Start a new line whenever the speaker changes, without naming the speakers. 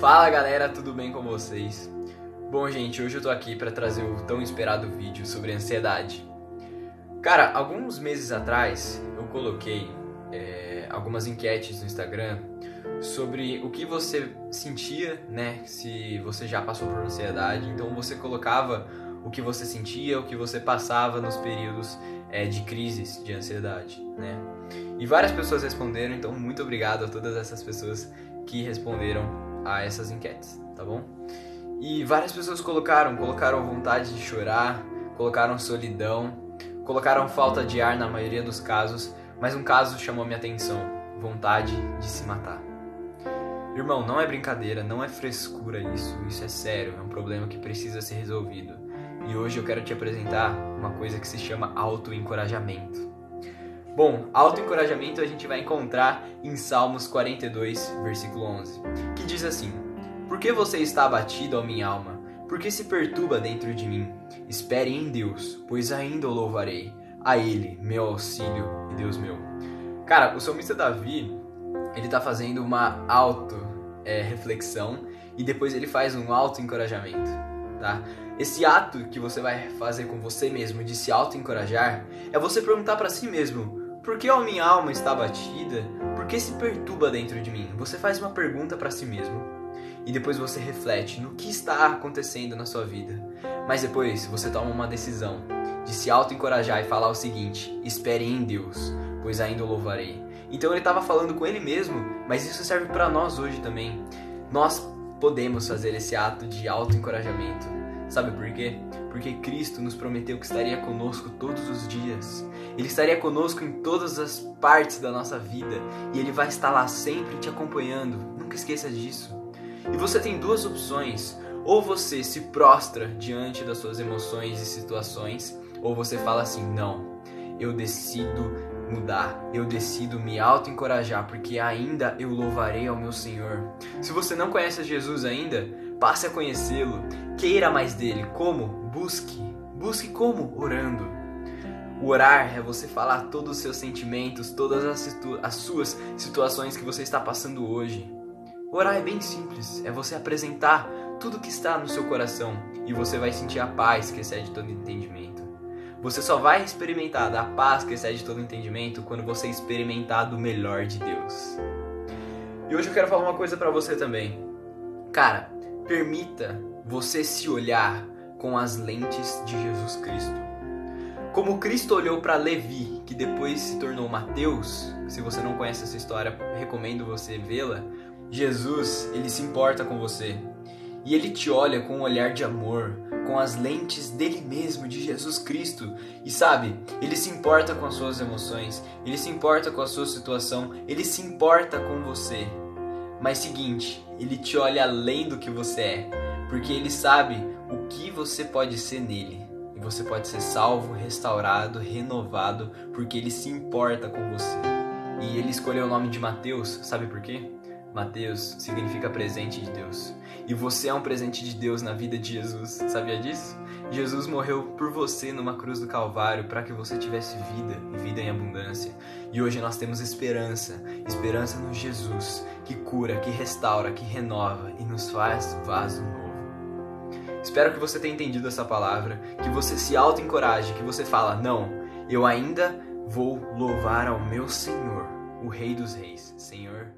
Fala galera, tudo bem com vocês? Bom, gente, hoje eu tô aqui para trazer o tão esperado vídeo sobre ansiedade. Cara, alguns meses atrás eu coloquei é, algumas enquetes no Instagram sobre o que você sentia, né? Se você já passou por ansiedade. Então você colocava o que você sentia, o que você passava nos períodos é, de crises de ansiedade, né? E várias pessoas responderam, então muito obrigado a todas essas pessoas que responderam a essas enquetes, tá bom? E várias pessoas colocaram, colocaram vontade de chorar, colocaram solidão, colocaram falta de ar na maioria dos casos, mas um caso chamou minha atenção, vontade de se matar. Irmão, não é brincadeira, não é frescura isso, isso é sério, é um problema que precisa ser resolvido. E hoje eu quero te apresentar uma coisa que se chama autoencorajamento. Bom, autoencorajamento a gente vai encontrar em Salmos 42, versículo 11, que diz assim: Por que você está abatido, ó minha alma? Por que se perturba dentro de mim? Espere em Deus, pois ainda o louvarei. A Ele, meu auxílio e Deus meu. Cara, o salmista Davi, ele tá fazendo uma auto-reflexão é, e depois ele faz um auto-encorajamento, tá? Esse ato que você vai fazer com você mesmo de se auto-encorajar é você perguntar para si mesmo por que a minha alma está batida? Que se perturba dentro de mim? Você faz uma pergunta para si mesmo e depois você reflete no que está acontecendo na sua vida. Mas depois você toma uma decisão de se auto-encorajar e falar o seguinte: espere em Deus, pois ainda o louvarei. Então ele estava falando com ele mesmo, mas isso serve para nós hoje também. Nós podemos fazer esse ato de auto-encorajamento Sabe por quê? Porque Cristo nos prometeu que estaria conosco todos os dias. Ele estaria conosco em todas as partes da nossa vida e ele vai estar lá sempre te acompanhando. Nunca esqueça disso. E você tem duas opções: ou você se prostra diante das suas emoções e situações, ou você fala assim: "Não, eu decido mudar. Eu decido me auto-encorajar, porque ainda eu louvarei ao meu Senhor. Se você não conhece Jesus ainda, passe a conhecê-lo. Queira mais dele. Como? Busque. Busque como? Orando. O orar é você falar todos os seus sentimentos, todas as, situ as suas situações que você está passando hoje. Orar é bem simples, é você apresentar tudo que está no seu coração e você vai sentir a paz que excede todo entendimento. Você só vai experimentar da paz que excede todo entendimento quando você experimentar do melhor de Deus. E hoje eu quero falar uma coisa para você também. Cara, permita você se olhar com as lentes de Jesus Cristo. Como Cristo olhou para Levi, que depois se tornou Mateus, se você não conhece essa história, recomendo você vê-la. Jesus, ele se importa com você. E ele te olha com um olhar de amor, com as lentes dele mesmo, de Jesus Cristo. E sabe, ele se importa com as suas emoções, ele se importa com a sua situação, ele se importa com você. Mas seguinte, ele te olha além do que você é, porque ele sabe o que você pode ser nele. E você pode ser salvo, restaurado, renovado, porque ele se importa com você. E ele escolheu o nome de Mateus, sabe por quê? Mateus significa presente de Deus. E você é um presente de Deus na vida de Jesus. Sabia disso? Jesus morreu por você numa cruz do Calvário para que você tivesse vida e vida em abundância. E hoje nós temos esperança, esperança no Jesus que cura, que restaura, que renova e nos faz vaso novo. Espero que você tenha entendido essa palavra, que você se auto-encoraje, que você fala: "Não, eu ainda vou louvar ao meu Senhor, o Rei dos Reis, Senhor